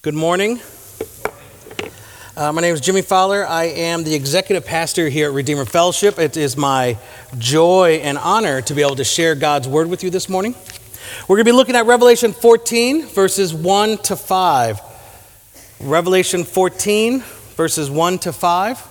Good morning. Uh, my name is Jimmy Fowler. I am the executive pastor here at Redeemer Fellowship. It is my joy and honor to be able to share God's word with you this morning. We're going to be looking at Revelation 14, verses 1 to 5. Revelation 14, verses 1 to 5.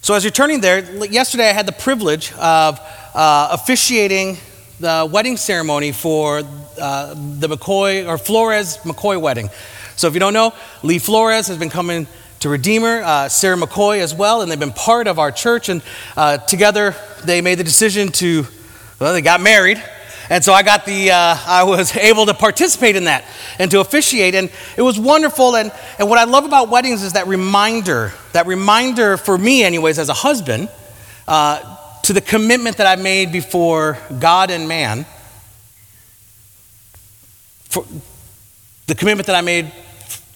So, as you're turning there, yesterday I had the privilege of uh, officiating the wedding ceremony for uh, the McCoy or Flores McCoy wedding. So if you don't know, Lee Flores has been coming to Redeemer, uh, Sarah McCoy as well, and they've been part of our church. And uh, together they made the decision to, well, they got married. And so I got the, uh, I was able to participate in that and to officiate. And it was wonderful. And, and what I love about weddings is that reminder, that reminder for me, anyways, as a husband, uh, to the commitment that I made before God and man, for the commitment that I made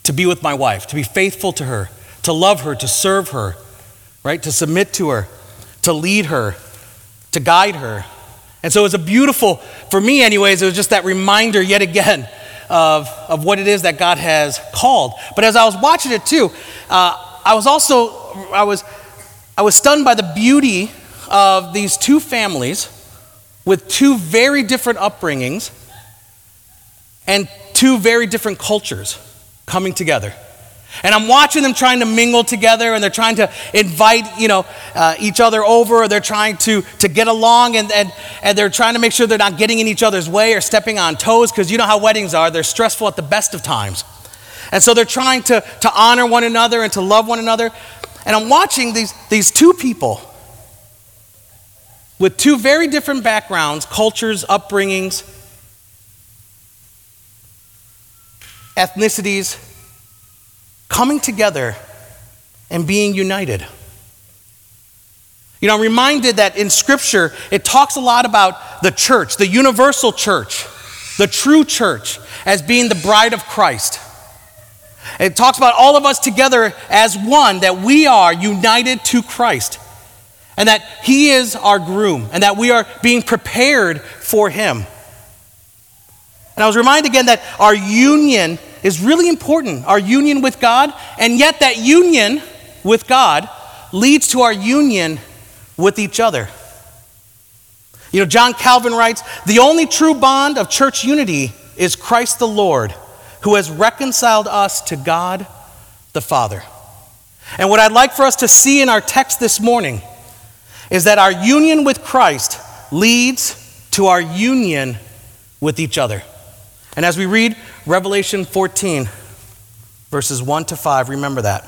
to be with my wife, to be faithful to her, to love her, to serve her, right? To submit to her, to lead her, to guide her. And so it was a beautiful, for me, anyways, it was just that reminder yet again of, of what it is that God has called. But as I was watching it too, uh, I was also, I was, I was stunned by the beauty of these two families with two very different upbringings and two very different cultures coming together. And I'm watching them trying to mingle together and they're trying to invite, you know, uh, each other over. Or they're trying to, to get along and, and, and they're trying to make sure they're not getting in each other's way or stepping on toes because you know how weddings are. They're stressful at the best of times. And so they're trying to, to honor one another and to love one another. And I'm watching these, these two people with two very different backgrounds, cultures, upbringings, ethnicities, coming together and being united. You know, I'm reminded that in Scripture, it talks a lot about the church, the universal church, the true church, as being the bride of Christ. It talks about all of us together as one, that we are united to Christ and that He is our groom, and that we are being prepared for Him. And I was reminded again that our union is really important, our union with God, and yet that union with God leads to our union with each other. You know, John Calvin writes The only true bond of church unity is Christ the Lord, who has reconciled us to God the Father. And what I'd like for us to see in our text this morning is that our union with Christ leads to our union with each other. And as we read Revelation 14, verses 1 to 5, remember that.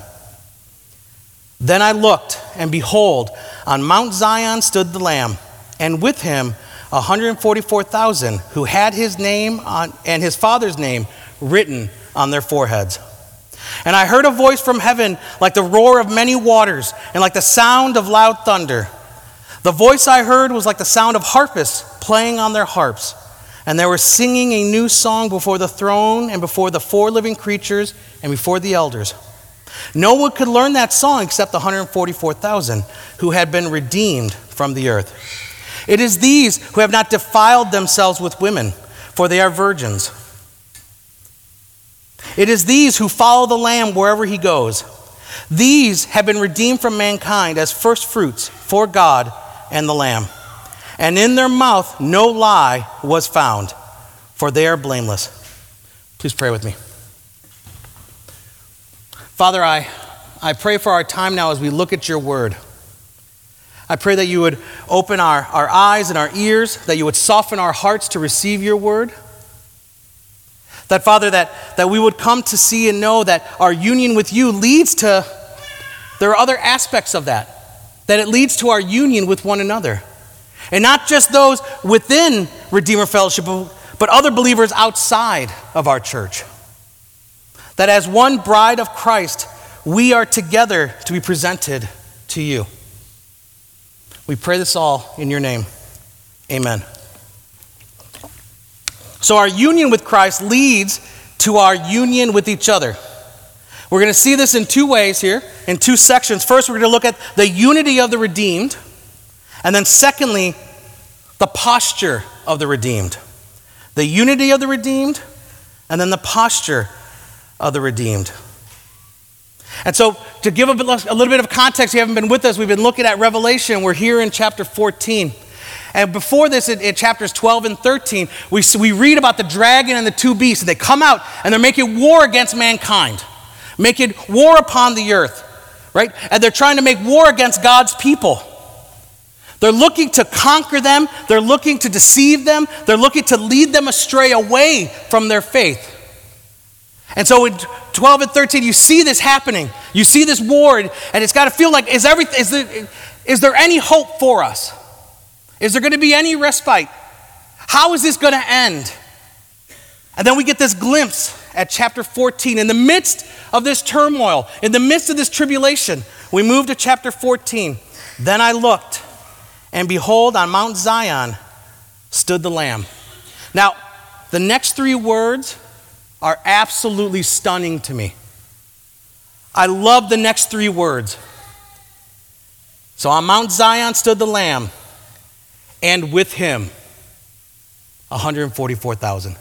Then I looked, and behold, on Mount Zion stood the Lamb, and with him 144,000 who had his name on, and his father's name written on their foreheads. And I heard a voice from heaven like the roar of many waters, and like the sound of loud thunder. The voice I heard was like the sound of harpists playing on their harps, and they were singing a new song before the throne and before the four living creatures and before the elders. No one could learn that song except the 144,000 who had been redeemed from the earth. It is these who have not defiled themselves with women, for they are virgins. It is these who follow the Lamb wherever he goes. These have been redeemed from mankind as firstfruits for God and the Lamb. And in their mouth no lie was found, for they are blameless. Please pray with me. Father, I, I pray for our time now as we look at your word. I pray that you would open our, our eyes and our ears, that you would soften our hearts to receive your word. That, Father, that, that we would come to see and know that our union with you leads to, there are other aspects of that that it leads to our union with one another. And not just those within Redeemer Fellowship, but other believers outside of our church. That as one bride of Christ, we are together to be presented to you. We pray this all in your name. Amen. So, our union with Christ leads to our union with each other. We're going to see this in two ways here, in two sections. First, we're going to look at the unity of the redeemed, and then, secondly, the posture of the redeemed. The unity of the redeemed, and then the posture of the redeemed. And so, to give a, bit, a little bit of context, you haven't been with us, we've been looking at Revelation. We're here in chapter 14. And before this, in, in, chapters 12 and 13, we, we read about the dragon and the two beasts. And they come out and they're making war against mankind, making war upon the earth, right? And they're trying to make war against God's people. They're looking to conquer them, they're looking to deceive them, they're looking to lead them astray away from their faith. And so in 12 and 13, you see this happening. You see this war, and it's got to feel like is, everything, is, there, is there any hope for us? Is there going to be any respite? How is this going to end? And then we get this glimpse at chapter 14. In the midst of this turmoil, in the midst of this tribulation, we move to chapter 14. Then I looked and behold, on Mount Zion stood the Lamb. Now, the next three words are absolutely stunning to me. I love the next three words. So on Mount Zion stood the Lamb, and with him, 144,000.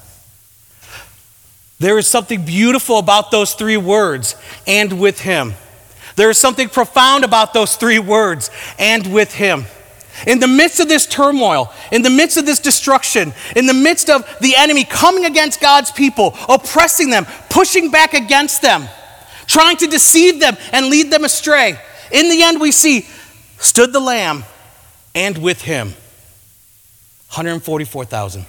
There is something beautiful about those three words, and with him. There is something profound about those three words, and with him. In the midst of this turmoil, in the midst of this destruction, in the midst of the enemy coming against God's people, oppressing them, pushing back against them, trying to deceive them and lead them astray, in the end, we see stood the Lamb and with him 144,000.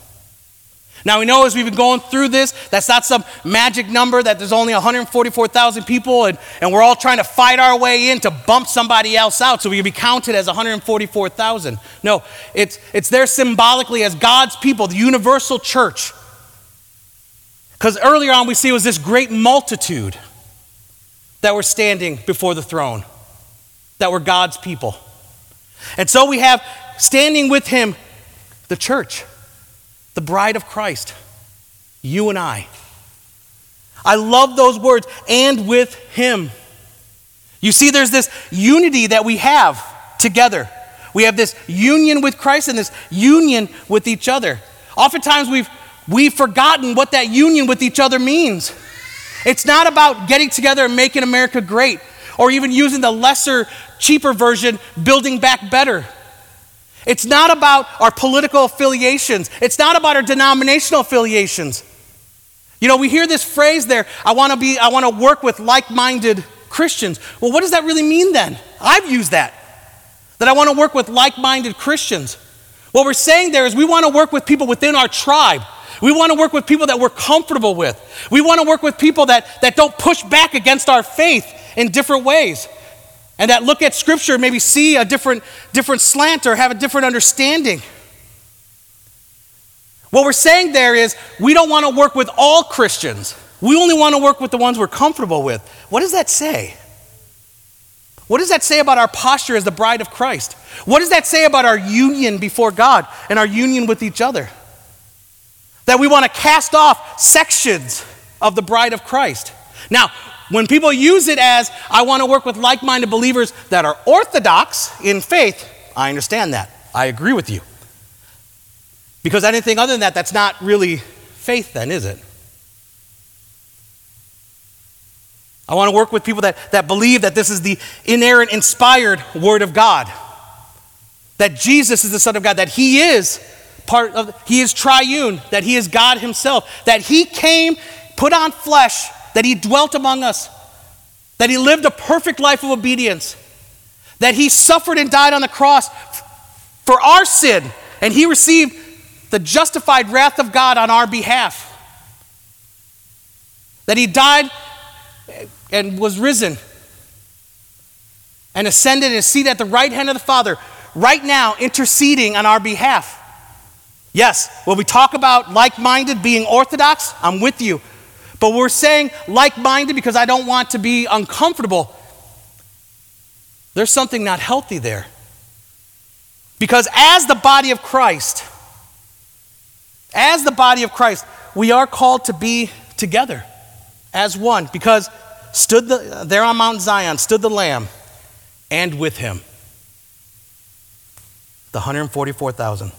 Now, we know as we've been going through this, that's not some magic number that there's only 144,000 people and, and we're all trying to fight our way in to bump somebody else out so we can be counted as 144,000. No, it's, it's there symbolically as God's people, the universal church. Because earlier on we see it was this great multitude that were standing before the throne, that were God's people. And so we have standing with him the church the bride of Christ, you and I. I love those words, and with Him. You see, there's this unity that we have together. We have this union with Christ and this union with each other. Oftentimes we've, we've forgotten what that union with each other means. It's not about getting together and making America great, or even using the lesser, cheaper version, building back better. It's not about our political affiliations, it's not about our denominational affiliations. You know, we hear this phrase there, I want to be I want to work with like-minded Christians. Well, what does that really mean then? I've used that. That I want to work with like-minded Christians. What we're saying there is we want to work with people within our tribe. We want to work with people that we're comfortable with. We want to work with people that, that don't push back against our faith in different ways and that look at Scripture, maybe see a different, different slant or have a different understanding. What we're saying there is we don't want to work with all Christians. We only want to work with the ones we're comfortable with. What does that say? What does that say about our posture as the bride of Christ? What does that say about our union before God and our union with each other? That we want to cast off sections of the bride of Christ. Now, when people use it as, I want to work with like minded believers that are orthodox in faith, I understand that. I agree with you. Because anything other than that, that's not really faith, then, is it? I want to work with people that, that believe that this is the inerrant, inspired Word of God. That Jesus is the Son of God, that He is part of, He is triune, that He is God Himself, that He came, put on flesh, that he dwelt among us, that he lived a perfect life of obedience, that he suffered and died on the cross for our sin, and he received the justified wrath of God on our behalf. That he died and was risen and ascended and seated at the right hand of the Father, right now interceding on our behalf. Yes, when we talk about like minded, being orthodox, I'm with you. But we're saying like minded because I don't want to be uncomfortable. There's something not healthy there. Because as the body of Christ, as the body of Christ, we are called to be together as one because stood the, there on Mount Zion stood the lamb and with him the 144,000.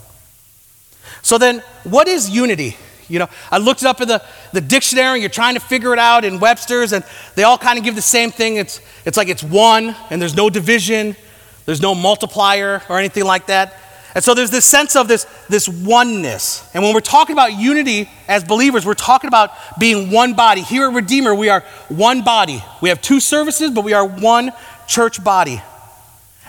So then what is unity? You know, I looked it up in the, the dictionary, you're trying to figure it out in Webster's, and they all kind of give the same thing. It's, it's like it's one, and there's no division, there's no multiplier or anything like that. And so there's this sense of this, this oneness. And when we're talking about unity as believers, we're talking about being one body. Here at Redeemer, we are one body. We have two services, but we are one church body.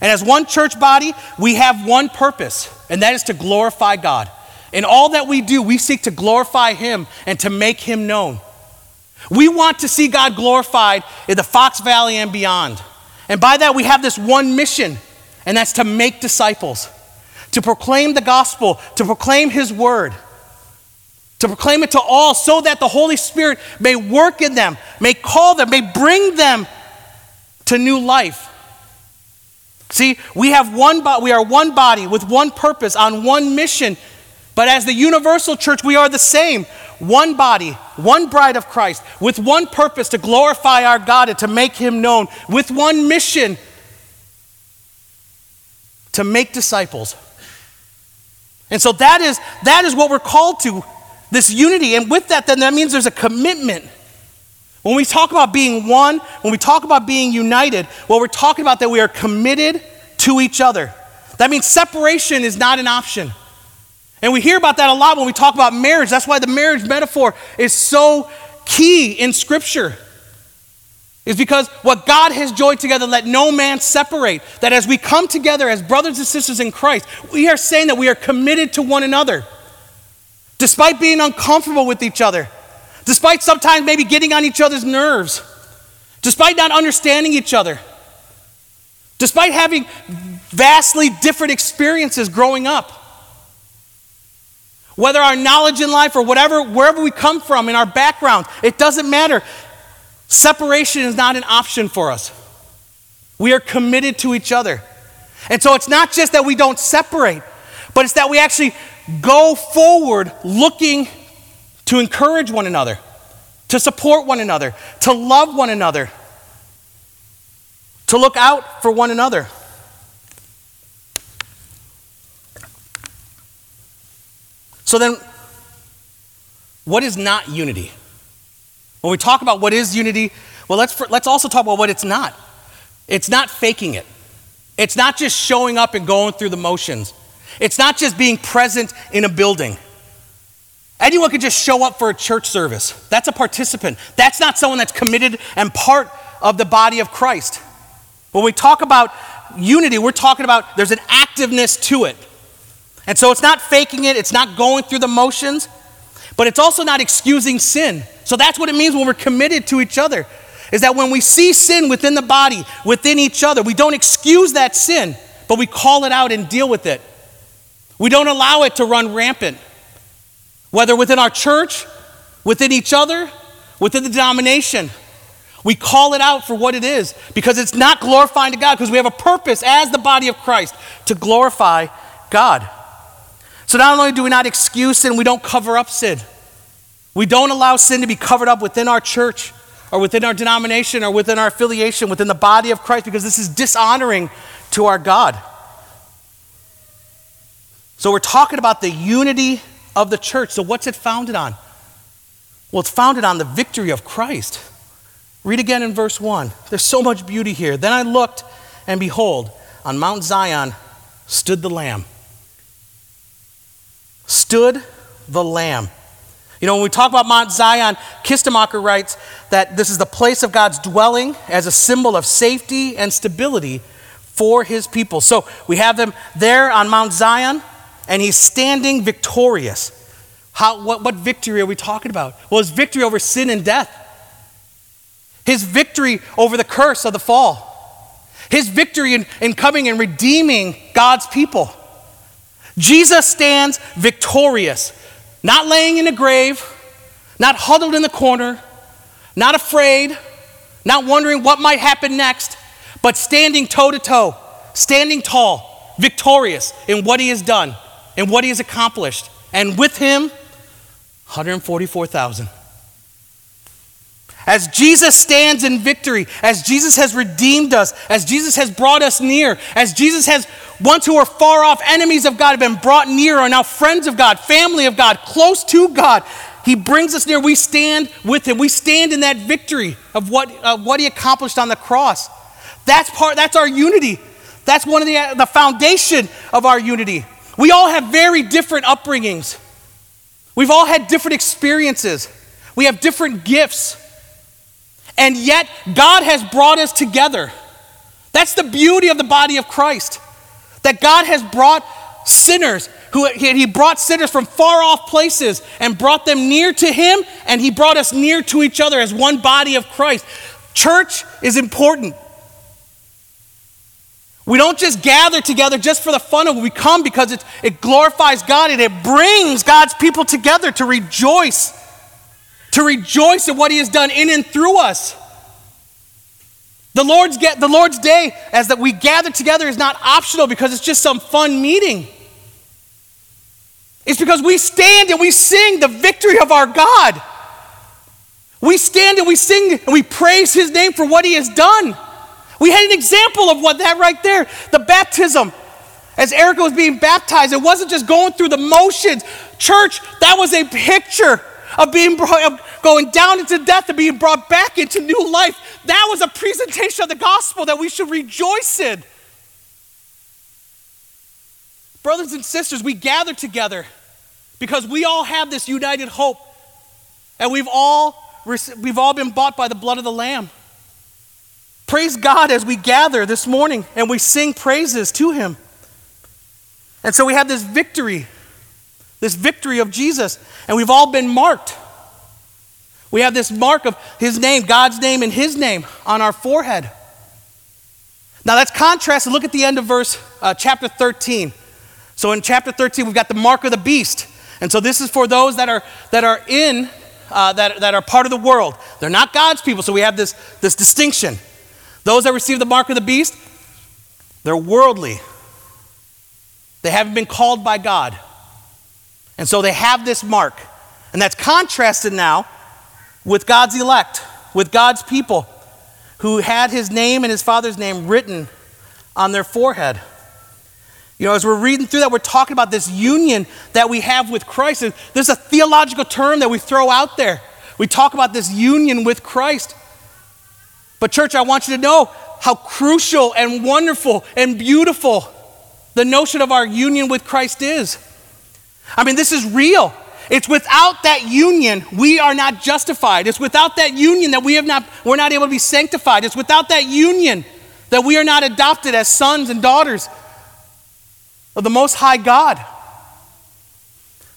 And as one church body, we have one purpose, and that is to glorify God. In all that we do, we seek to glorify Him and to make Him known. We want to see God glorified in the Fox Valley and beyond. And by that, we have this one mission, and that's to make disciples to proclaim the gospel, to proclaim his word, to proclaim it to all so that the Holy Spirit may work in them, may call them, may bring them to new life. See, we have one body, we are one body with one purpose on one mission. But as the universal church, we are the same. One body, one bride of Christ, with one purpose to glorify our God and to make him known, with one mission to make disciples. And so that is, that is what we're called to, this unity. And with that, then that means there's a commitment. When we talk about being one, when we talk about being united, what we're talking about that we are committed to each other. That means separation is not an option. And we hear about that a lot when we talk about marriage. That's why the marriage metaphor is so key in Scripture is because what God has joined together, let no man separate. That as we come together as brothers and sisters in Christ, we are saying that we are committed to one another. Despite being uncomfortable with each other, despite sometimes maybe getting on each other's nerves, despite not understanding each other, despite having vastly different experiences growing up. Whether our knowledge in life or whatever, wherever we come from in our background, it doesn't matter. Separation is not an option for us. We are committed to each other. And so it's not just that we don't separate, but it's that we actually go forward looking to encourage one another, to support one another, to love one another, to look out for one another. So then, what is not unity? When we talk about what is unity, well, let's, let's also talk about what it's not. It's not faking it, it's not just showing up and going through the motions, it's not just being present in a building. Anyone could just show up for a church service. That's a participant. That's not someone that's committed and part of the body of Christ. When we talk about unity, we're talking about there's an activeness to it. And so it's not faking it, it's not going through the motions, but it's also not excusing sin. So that's what it means when we're committed to each other. Is that when we see sin within the body, within each other, we don't excuse that sin, but we call it out and deal with it. We don't allow it to run rampant. Whether within our church, within each other, within the denomination, we call it out for what it is because it's not glorifying to God because we have a purpose as the body of Christ to glorify God. So not only do we not excuse sin, we don't cover up sin. We don't allow sin to be covered up within our church or within our denomination or within our affiliation, within the body of Christ, because this is dishonoring to our God. So we're talking about the unity of the church. So what's it founded on? Well, it's founded on the victory of Christ. Read again in verse 1. There's so much beauty here. Then I looked, and behold, on Mount Zion stood the Lamb. Stood the Lamb. You know, when we talk about Mount Zion, Kistemaker writes that this is the place of God's dwelling as a symbol of safety and stability for his people. So we have them there on Mount Zion, and he's standing victorious. How, what, what victory are we talking about? Well, his victory over sin and death, his victory over the curse of the fall, his victory in, in coming and redeeming God's people. Jesus stands victorious not laying in a grave, not huddled in the corner, not afraid, not wondering what might happen next, but standing toe to toe, standing tall, victorious in what he has done and what he has accomplished. And with him, 144,000. As Jesus stands in victory, as Jesus has redeemed us, as Jesus has brought us near, as Jesus has, once who are far off, enemies of God have been brought near, are now friends of God, family of God, close to God. He brings us near. We stand with him. We stand in that victory of what, of what he accomplished on the cross. That's part, that's our unity. That's one of the, the foundation of our unity. We all have very different upbringings. We've all had different experiences. We have different gifts. And yet, God has brought us together. That's the beauty of the body of Christ. That God has brought sinners who he brought sinners from far off places and brought them near to him and he brought us near to each other as one body of Christ. Church is important. We don't just gather together just for the fun of it. We come because it, it glorifies God and it brings God's people together to rejoice, to rejoice at what He has done in and through us. The Lord's, get, the Lord's Day, as that we gather together, is not optional because it's just some fun meeting. It's because we stand and we sing the victory of our God. We stand and we sing and we praise His name for what He has done. We had an example of what that right there. The baptism. As Erica was being baptized, it wasn't just going through the motions. Church, that was a picture of being brought, of going down into death and being brought back into new life. That was a presentation of the gospel that we should rejoice in. Brothers and sisters, we gather together because we all have this united hope. And we've all, we've all been bought by the blood of the Lamb. Praise God as we gather this morning and we sing praises to Him. And so we have this victory, this victory of Jesus, and we've all been marked. We have this mark of His name, God's name, and His name on our forehead. Now that's contrasted. Look at the end of verse uh, chapter 13. So in chapter 13, we've got the mark of the beast. And so this is for those that are, that are in, uh, that, that are part of the world. They're not God's people, so we have this, this distinction. Those that receive the mark of the beast, they're worldly. They haven't been called by God. And so they have this mark. And that's contrasted now with God's elect, with God's people who had his name and his father's name written on their forehead. You know, as we're reading through that, we're talking about this union that we have with Christ. There's a theological term that we throw out there. We talk about this union with Christ. But, church, I want you to know how crucial and wonderful and beautiful the notion of our union with Christ is. I mean, this is real. It's without that union we are not justified. It's without that union that we have not we're not able to be sanctified. It's without that union that we are not adopted as sons and daughters of the most high God.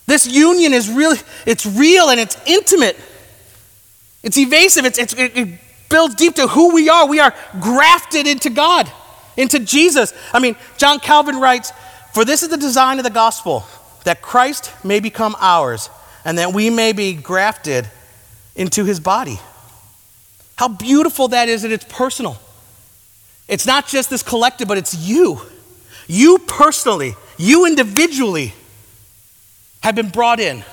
This union is really it's real and it's intimate. It's evasive. It's, it's it, builds deep to who we are. We are grafted into God, into Jesus. I mean, John Calvin writes, For this is the design of the gospel, that Christ may become ours, and that we may be grafted into his body. How beautiful that is, and it's personal. It's not just this collective, but it's you. You personally, you individually have been brought in.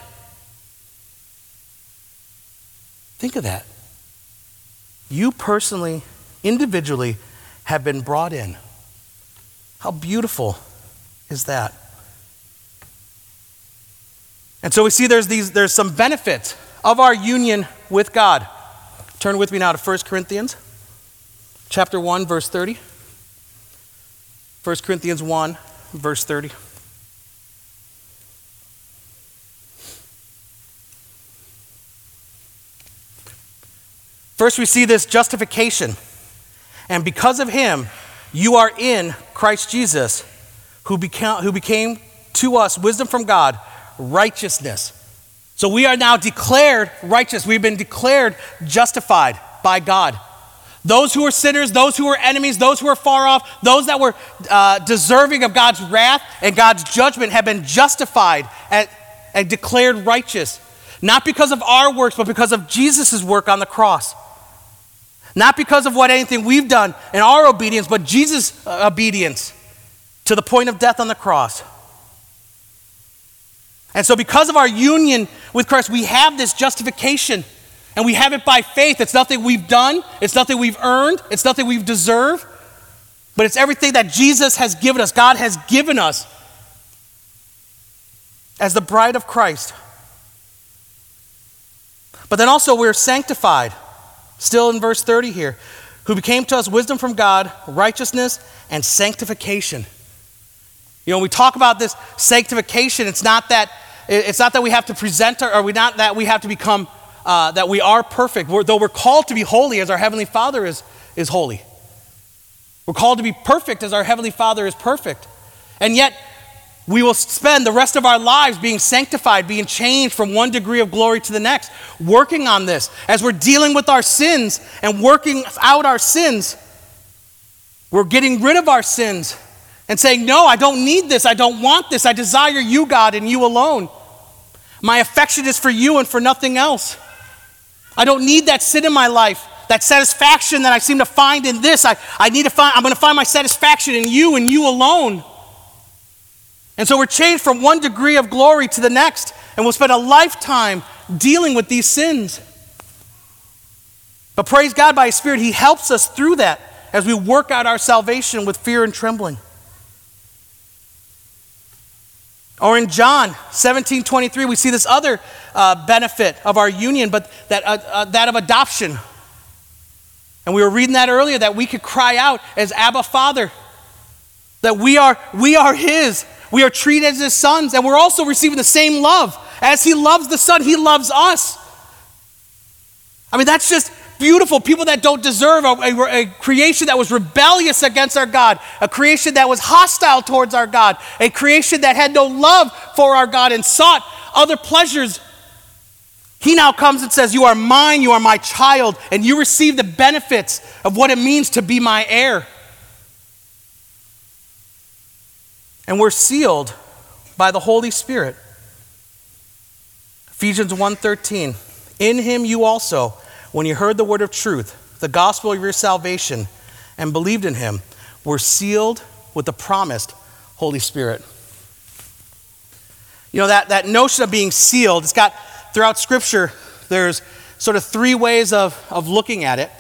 Think of that. You personally, individually, have been brought in. How beautiful is that? And so we see there's, these, there's some benefit of our union with God. Turn with me now to 1 Corinthians chapter 1, verse 30. 1 Corinthians 1, verse 30. First, we see this justification. And because of him, you are in Christ Jesus, who became, who became to us wisdom from God, righteousness. So we are now declared righteous. We've been declared justified by God. Those who were sinners, those who were enemies, those who were far off, those that were uh, deserving of God's wrath and God's judgment have been justified and, and declared righteous. Not because of our works, but because of Jesus' work on the cross. Not because of what anything we've done in our obedience, but Jesus' obedience to the point of death on the cross. And so, because of our union with Christ, we have this justification. And we have it by faith. It's nothing we've done, it's nothing we've earned, it's nothing we've deserved, but it's everything that Jesus has given us, God has given us as the bride of Christ. But then also we're sanctified. Still in verse 30 here. Who became to us wisdom from God, righteousness, and sanctification. You know, when we talk about this sanctification, it's not that it's not that we have to present or we not that we have to become uh, that we are perfect. We're, though we're called to be holy as our heavenly Father is, is holy. We're called to be perfect as our heavenly Father is perfect. And yet, we will spend the rest of our lives being sanctified, being changed from one degree of glory to the next, working on this. As we're dealing with our sins and working out our sins, we're getting rid of our sins and saying, No, I don't need this. I don't want this. I desire you, God, and you alone. My affection is for you and for nothing else. I don't need that sin in my life, that satisfaction that I seem to find in this. I, I need to find, I'm going to find my satisfaction in you and you alone. And so we're changed from one degree of glory to the next, and we'll spend a lifetime dealing with these sins. But praise God by His Spirit, He helps us through that as we work out our salvation with fear and trembling. Or in John 17 23, we see this other uh, benefit of our union, but that, uh, uh, that of adoption. And we were reading that earlier that we could cry out as Abba Father, that we are, we are His. We are treated as His sons, and we're also receiving the same love. As He loves the Son, He loves us. I mean, that's just beautiful. People that don't deserve a, a, a, creation that was rebellious against our God, a creation that was hostile towards our God, a creation that had no love for our God and sought other pleasures. He now comes and says, You are mine, you are my child, and you receive the benefits of what it means to be my heir. And we're sealed by the Holy Spirit. Ephesians 1:13 In him you also when you heard the word of truth, the gospel of your salvation, and believed in him, were sealed with the promised Holy Spirit. You know, that, that notion of being sealed, it's got throughout Scripture, there's sort of three ways of, of looking at it.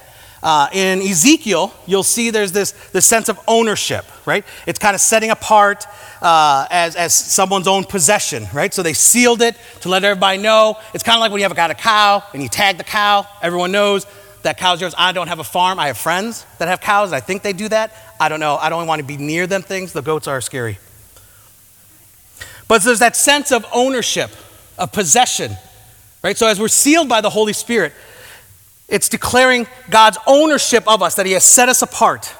Uh, in Ezekiel, you'll see there's this, this sense of ownership, right? It's kind of setting apart uh, as, as someone's own possession, right? So they sealed it to let everybody know. It's kind of like when you have got a cow and you tag the cow, everyone knows that cow's yours. I don't have a farm. I have friends that have cows. I think they do that. I don't know. I don't want to be near them things. The goats are scary. But there's that sense of ownership, of possession, right? So as we're sealed by the Holy Spirit, it's declaring God's ownership of us, that He has set us apart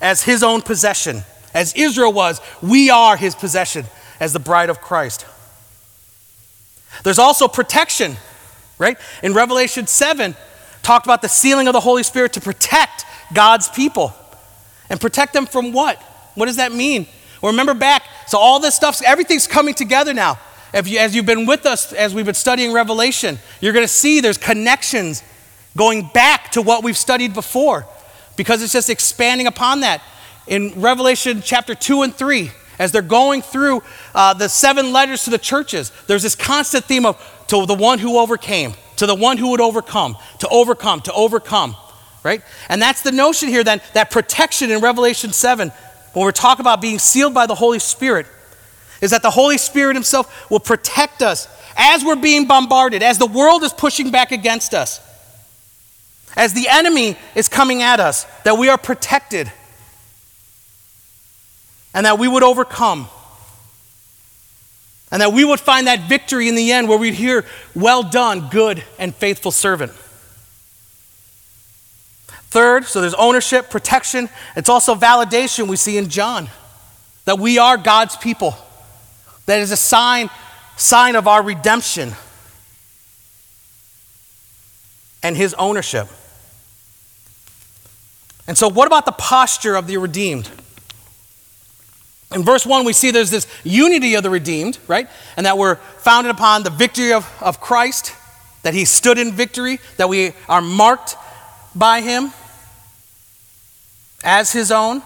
as His own possession. As Israel was, we are His possession as the bride of Christ. There's also protection, right? In Revelation 7, talked about the sealing of the Holy Spirit to protect God's people. And protect them from what? What does that mean? Well, remember back, so all this stuff, everything's coming together now. You, as you've been with us, as we've been studying Revelation, you're going to see there's connections going back to what we've studied before because it's just expanding upon that. In Revelation chapter 2 and 3, as they're going through uh, the seven letters to the churches, there's this constant theme of to the one who overcame, to the one who would overcome, to overcome, to overcome, right? And that's the notion here then, that protection in Revelation 7, when we're talking about being sealed by the Holy Spirit, is that the Holy Spirit Himself will protect us as we're being bombarded, as the world is pushing back against us as the enemy is coming at us, that we are protected and that we would overcome. And that we would find that victory in the end where we'd hear, Well done, good and faithful servant. Third, so there's ownership, protection. It's also validation we see in John that we are God's people. That is a sign, sign of our redemption and his ownership. And so, what about the posture of the redeemed? In verse 1, we see there's this unity of the redeemed, right? And that we're founded upon the victory of, of Christ, that he stood in victory, that we are marked by him as his own.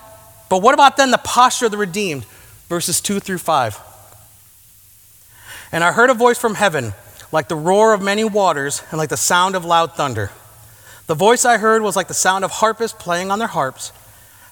But what about then the posture of the redeemed? Verses 2 through 5. And I heard a voice from heaven, like the roar of many waters, and like the sound of loud thunder. The voice I heard was like the sound of harpists playing on their harps,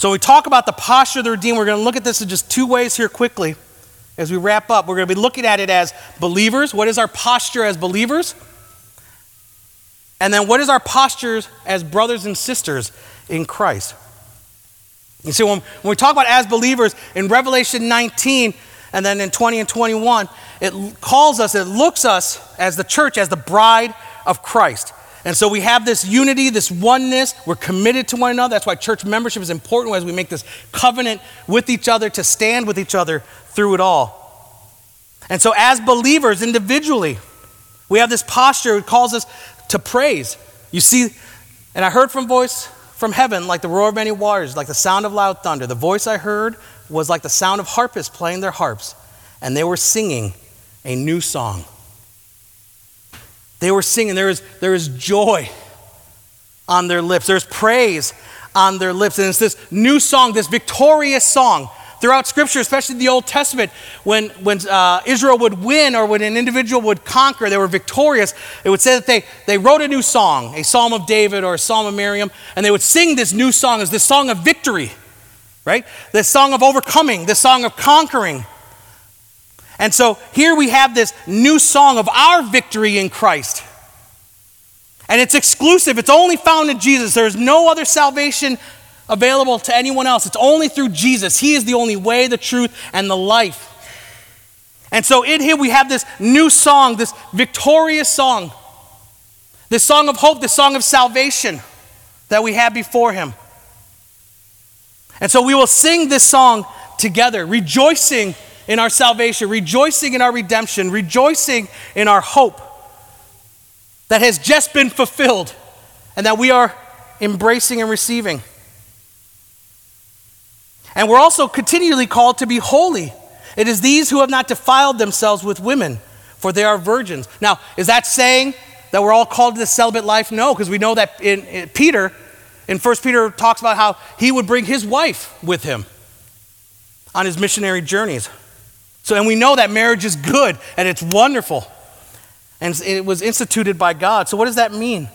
So, we talk about the posture of the redeemed. We're going to look at this in just two ways here quickly as we wrap up. We're going to be looking at it as believers. What is our posture as believers? And then, what is our posture as brothers and sisters in Christ? You see, when, when we talk about as believers in Revelation 19 and then in 20 and 21, it calls us, it looks us as the church, as the bride of Christ. And so we have this unity, this oneness. We're committed to one another. That's why church membership is important as we make this covenant with each other to stand with each other through it all. And so, as believers individually, we have this posture. It calls us to praise. You see, and I heard from voice from heaven like the roar of many waters, like the sound of loud thunder. The voice I heard was like the sound of harpists playing their harps, and they were singing a new song. They were singing. There is, there is joy on their lips, there's praise on their lips. And it's this new song, this victorious song. Throughout Scripture, especially the Old Testament, when, when uh, Israel would win or when an individual would conquer, they were victorious, it would say that they, they wrote a new song, a psalm of David or a psalm of Miriam, and they would sing this new song as this song of victory, right? This song of overcoming, this song of conquering. And so here we have this new song of our victory in Christ. And it's exclusive, it's only found in Jesus. There's no other salvation available to anyone else. It's only through Jesus. He is the only way, the truth, and the life. And so in here we have this new song, this victorious song, this song of hope, this song of salvation that we have before Him. And so we will sing this song together, rejoicing in our salvation, rejoicing in our redemption, rejoicing in our hope that has just been fulfilled and that we are embracing and receiving. And we're also continually called to be holy. It is these who have not defiled themselves with women, for they are virgins. Now, is that saying that we're all called to the celibate life? No, because we know that in, in Peter, in 1 Peter, talks about how he would bring his wife with him on his missionary journeys. So, and we know that marriage is good and it's wonderful. And it was instituted by God. So, what does that mean?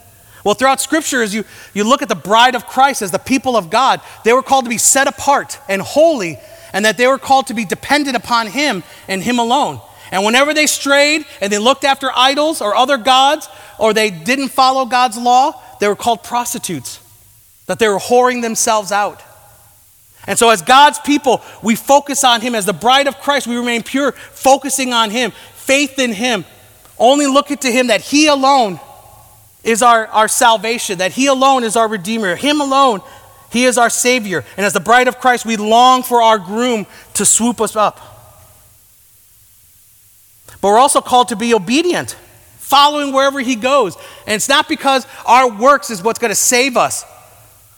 Well, throughout Scripture, as you, you look at the bride of Christ as the people of God, they were called to be set apart and holy, and that they were called to be dependent upon Him and Him alone. And whenever they strayed and they looked after idols or other gods, or they didn't follow God's law, they were called prostitutes, that they were whoring themselves out. And so, as God's people, we focus on Him. As the bride of Christ, we remain pure, focusing on Him, faith in Him, only looking to Him that He alone is our, our salvation, that He alone is our Redeemer, Him alone, He is our Savior. And as the bride of Christ, we long for our groom to swoop us up. But we're also called to be obedient, following wherever He goes. And it's not because our works is what's going to save us,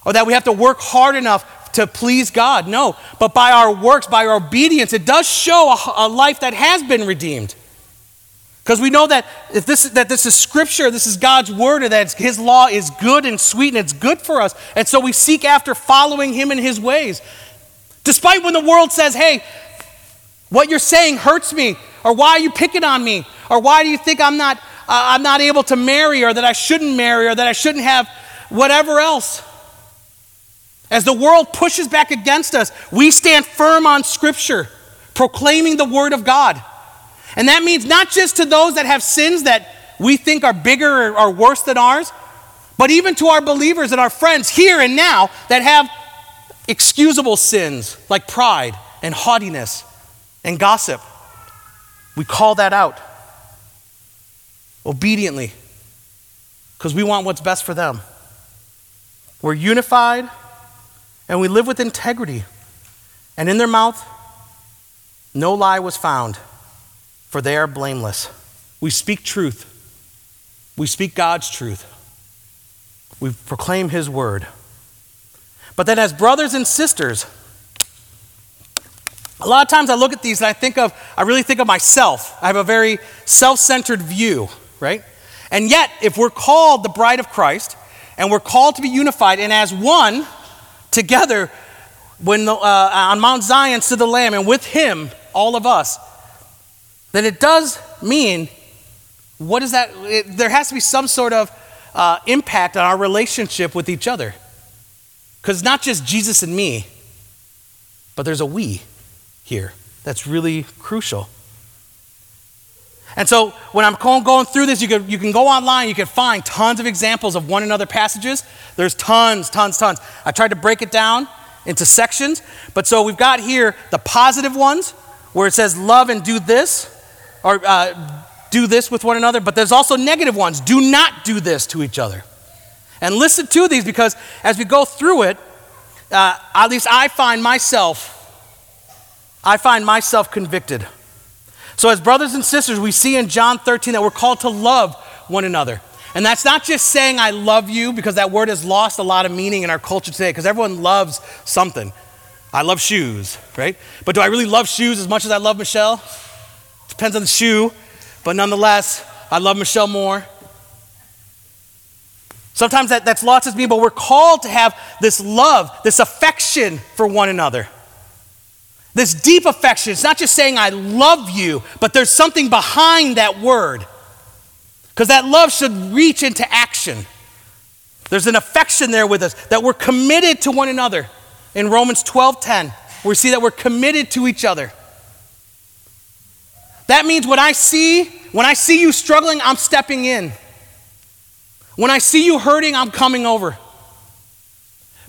or that we have to work hard enough to please God. No, but by our works, by our obedience, it does show a, a life that has been redeemed. Because we know that if this, that this is scripture, this is God's word, and that his law is good and sweet and it's good for us. And so we seek after following him in his ways. Despite when the world says, hey, what you're saying hurts me, or why are you picking on me, or why do you think I'm not, uh, I'm not able to marry, or that I shouldn't marry, or that I shouldn't have whatever else. As the world pushes back against us, we stand firm on Scripture, proclaiming the Word of God. And that means not just to those that have sins that we think are bigger or, worse than ours, but even to our believers and our friends here and now that have excusable sins like pride and haughtiness and gossip. We call that out obediently because we want what's best for them. We're unified and we live with integrity. And in their mouth, no lie was found, for they are blameless. We speak truth, we speak God's truth, we proclaim His word. But then, as brothers and sisters, a lot of times I look at these and I think of, I really think of myself. I have a very self centered view, right? And yet, if we're called the bride of Christ and we're called to be unified and as one together when the, uh, on Mount Zion to the Lamb and with Him, all of us, then it does mean what is that? It, there has to be some sort of uh, impact on our relationship with each other. Because not just Jesus and me, but there's a we here that's really crucial. And so when I'm going through this, you can, you can go online, you can find tons of examples of one another passages. There's tons, tons, tons. I tried to break it down into sections. But so we've got here the positive ones where it says love and do this, or uh, do this with one another. But there's also negative ones do not do this to each other. And listen to these because as we go through it, uh, at least I find myself, I find myself convicted. So, as brothers and sisters, we see in John 13 that we're called to love one another. And that's not just saying I love you because that word has lost a lot of meaning in our culture today because everyone loves something. I love shoes, right? But do I really love shoes as much as I love Michelle? Depends on the shoe, but nonetheless, I love Michelle more. Sometimes that, that's lost its meaning, but we're called to have this love, this affection for one another. This deep affection. It's not just saying I love you, but there's something behind that word. Because that love should reach into action. There's an affection there with us that we're committed to one another. In Romans 12:10, we see that we're committed to each other. That means when I see when I see you struggling, I'm stepping in. When I see you hurting, I'm coming over.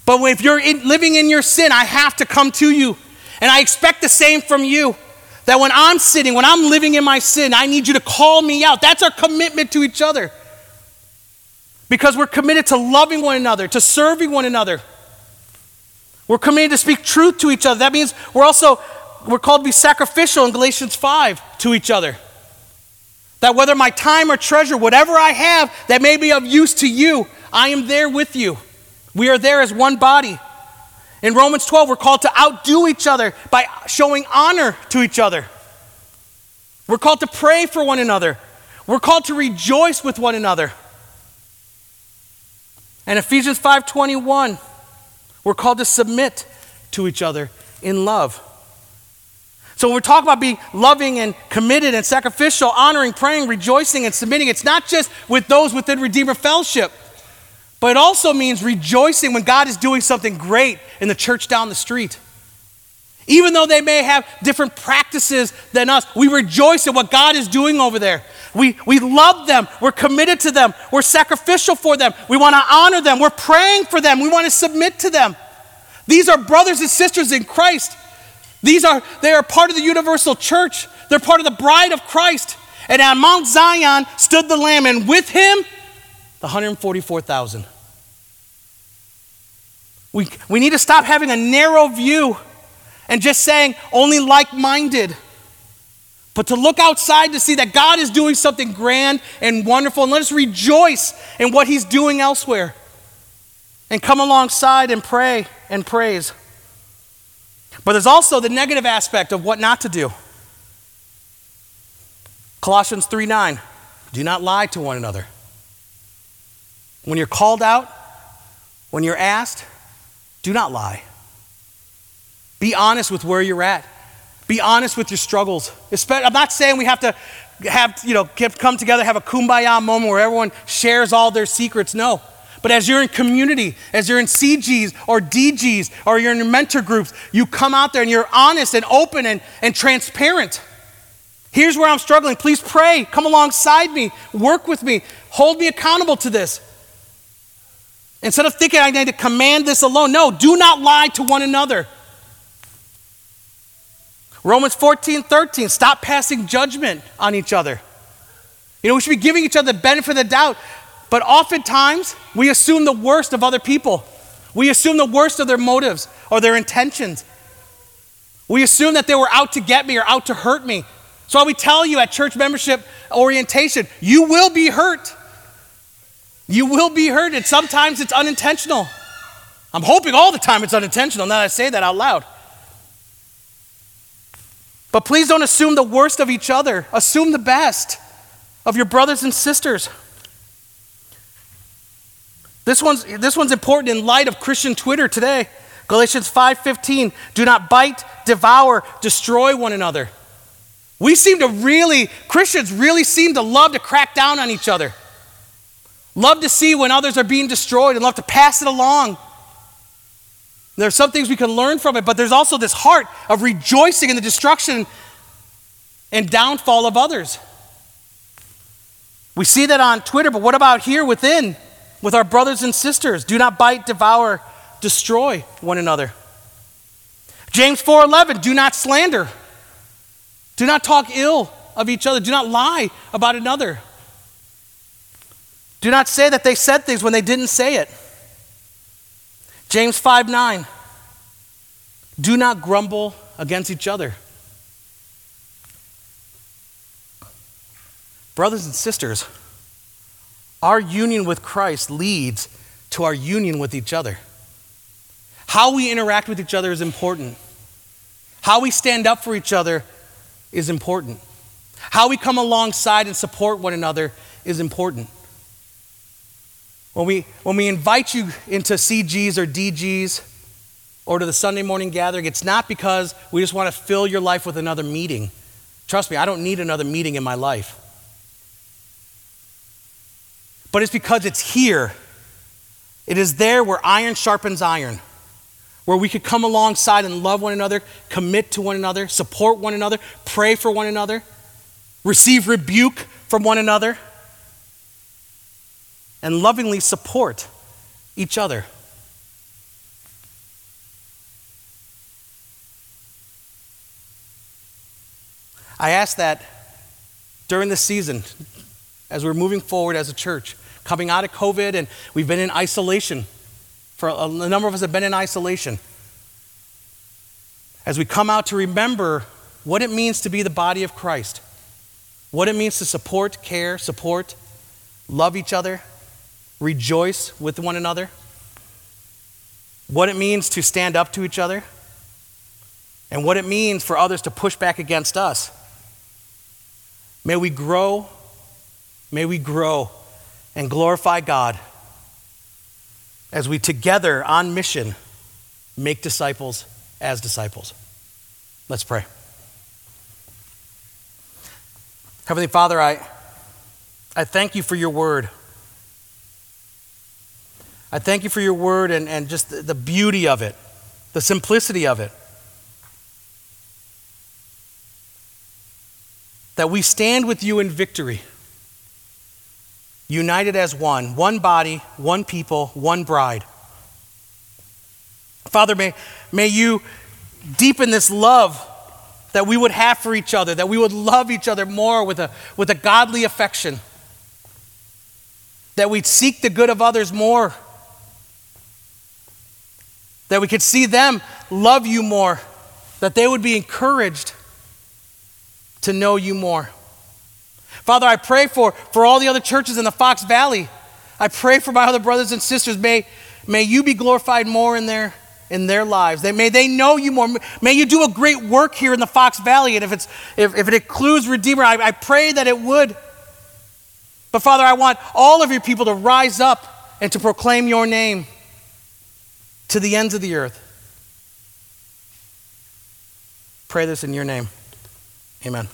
But if you're in, living in your sin, I have to come to you. And I expect the same from you. That when I'm sitting, when I'm living in my sin, I need you to call me out. That's our commitment to each other. Because we're committed to loving one another, to serving one another. We're committed to speak truth to each other. That means we're also we're called to be sacrificial in Galatians 5 to each other. That whether my time or treasure, whatever I have that may be of use to you, I am there with you. We are there as one body. In Romans 12, we're called to outdo each other by showing honor to each other. We're called to pray for one another. We're called to rejoice with one another. And Ephesians 5:21, we're called to submit to each other in love. So when we're talking about being loving and committed and sacrificial, honoring, praying, rejoicing, and submitting, it's not just with those within Redeemer Fellowship, but it also means rejoicing when God is doing something great in the church down the street. Even though they may have different practices than us, we rejoice in what God is doing over there. We, we love them. We're committed to them. We're sacrificial for them. We want to honor them. We're praying for them. We want to submit to them. These are brothers and sisters in Christ. These are, they are part of the universal church. They're part of the bride of Christ. And on Mount Zion stood the Lamb, and with him, the 144,000. We, we need to stop having a narrow view and just saying only like minded, but to look outside to see that God is doing something grand and wonderful, and let us rejoice in what He's doing elsewhere and come alongside and pray and praise. But there's also the negative aspect of what not to do. Colossians 3 9. Do not lie to one another. When you're called out, when you're asked, do not lie. Be honest with where you're at. Be honest with your struggles. I'm not saying we have to have, you know, come together, have a kumbaya moment where everyone shares all their secrets. No. But as you're in community, as you're in CGs or DGs or you're in your mentor groups, you come out there and you're honest and open and, and transparent. Here's where I'm struggling. Please pray. Come alongside me. Work with me. Hold me accountable to this. Instead of thinking I need to command this alone, no, do not lie to one another. Romans 14, 13, stop passing judgment on each other. You know, we should be giving each other the benefit of the doubt. But oftentimes, we assume the worst of other people. We assume the worst of their motives or their intentions. We assume that they were out to get me or out to hurt me. So we tell you at church membership orientation, you will be hurt. You will be hurt, and sometimes it's unintentional. I'm hoping all the time it's unintentional, now that I say that out loud. But please don't assume the worst of each other. Assume the best of your brothers and sisters. This one's, this one's important in light of Christian Twitter today. Galatians 5:15, do not bite, devour, destroy one another. We seem to really, Christians really seem to love to crack down on each other. Love to see when others are being destroyed and love to pass it along. There are some things we can learn from it, but there's also this heart of rejoicing in the destruction and downfall of others. We see that on Twitter, but what about here within with our brothers and sisters? Do not bite, devour, destroy one another. James 4:11, do not slander. Do not talk ill of each other. Do not lie about another. Do not say that they said things when they didn't say it. James 5 9. Do not grumble against each other. Brothers and sisters, our union with Christ leads to our union with each other. How we interact with each other is important. How we stand up for each other is important. How we come alongside and support one another is important. When we, when we invite you into CGs or DGs or to the Sunday morning gathering, it's not because we just want to fill your life with another meeting. Trust me, I don't need another meeting in my life but it's because it's here. It is there where iron sharpens iron, where we could come alongside and love one another, commit to one another, support one another, pray for one another, receive rebuke from one another, and lovingly support each other. I ask that during this season, as we're moving forward as a church, coming out of COVID, and we've been in isolation. For a, number of us have been in isolation. As we come out to remember what it means to be the body of Christ, what it means to support, care, support, love each other, rejoice with one another, what it means to stand up to each other, and what it means for others to push back against us. May we grow May we grow and glorify God as we together on mission make disciples as disciples. Let's pray. Heavenly Father, I, I thank you for your word. I thank you for your word and, and just the, the beauty of it, the simplicity of it. That we stand with you in victory united as one, one body, one people, one bride. Father, may, may you deepen this love that we would have for each other, that we would love each other more with a, with a godly affection, that we'd seek the good of others more, that we could see them love you more, that they would be encouraged to know you more. Father, I pray for, for all the other churches in the Fox Valley. I pray for my other brothers and sisters. May, may you be glorified more in their, in their lives. They, may they know you more. May you do a great work here in the Fox Valley. And if, it's, if, if it includes Redeemer, I, I pray that it would. But Father, I want all of your people to rise up and to proclaim your name to the ends of the earth. Pray this in your name. Amen.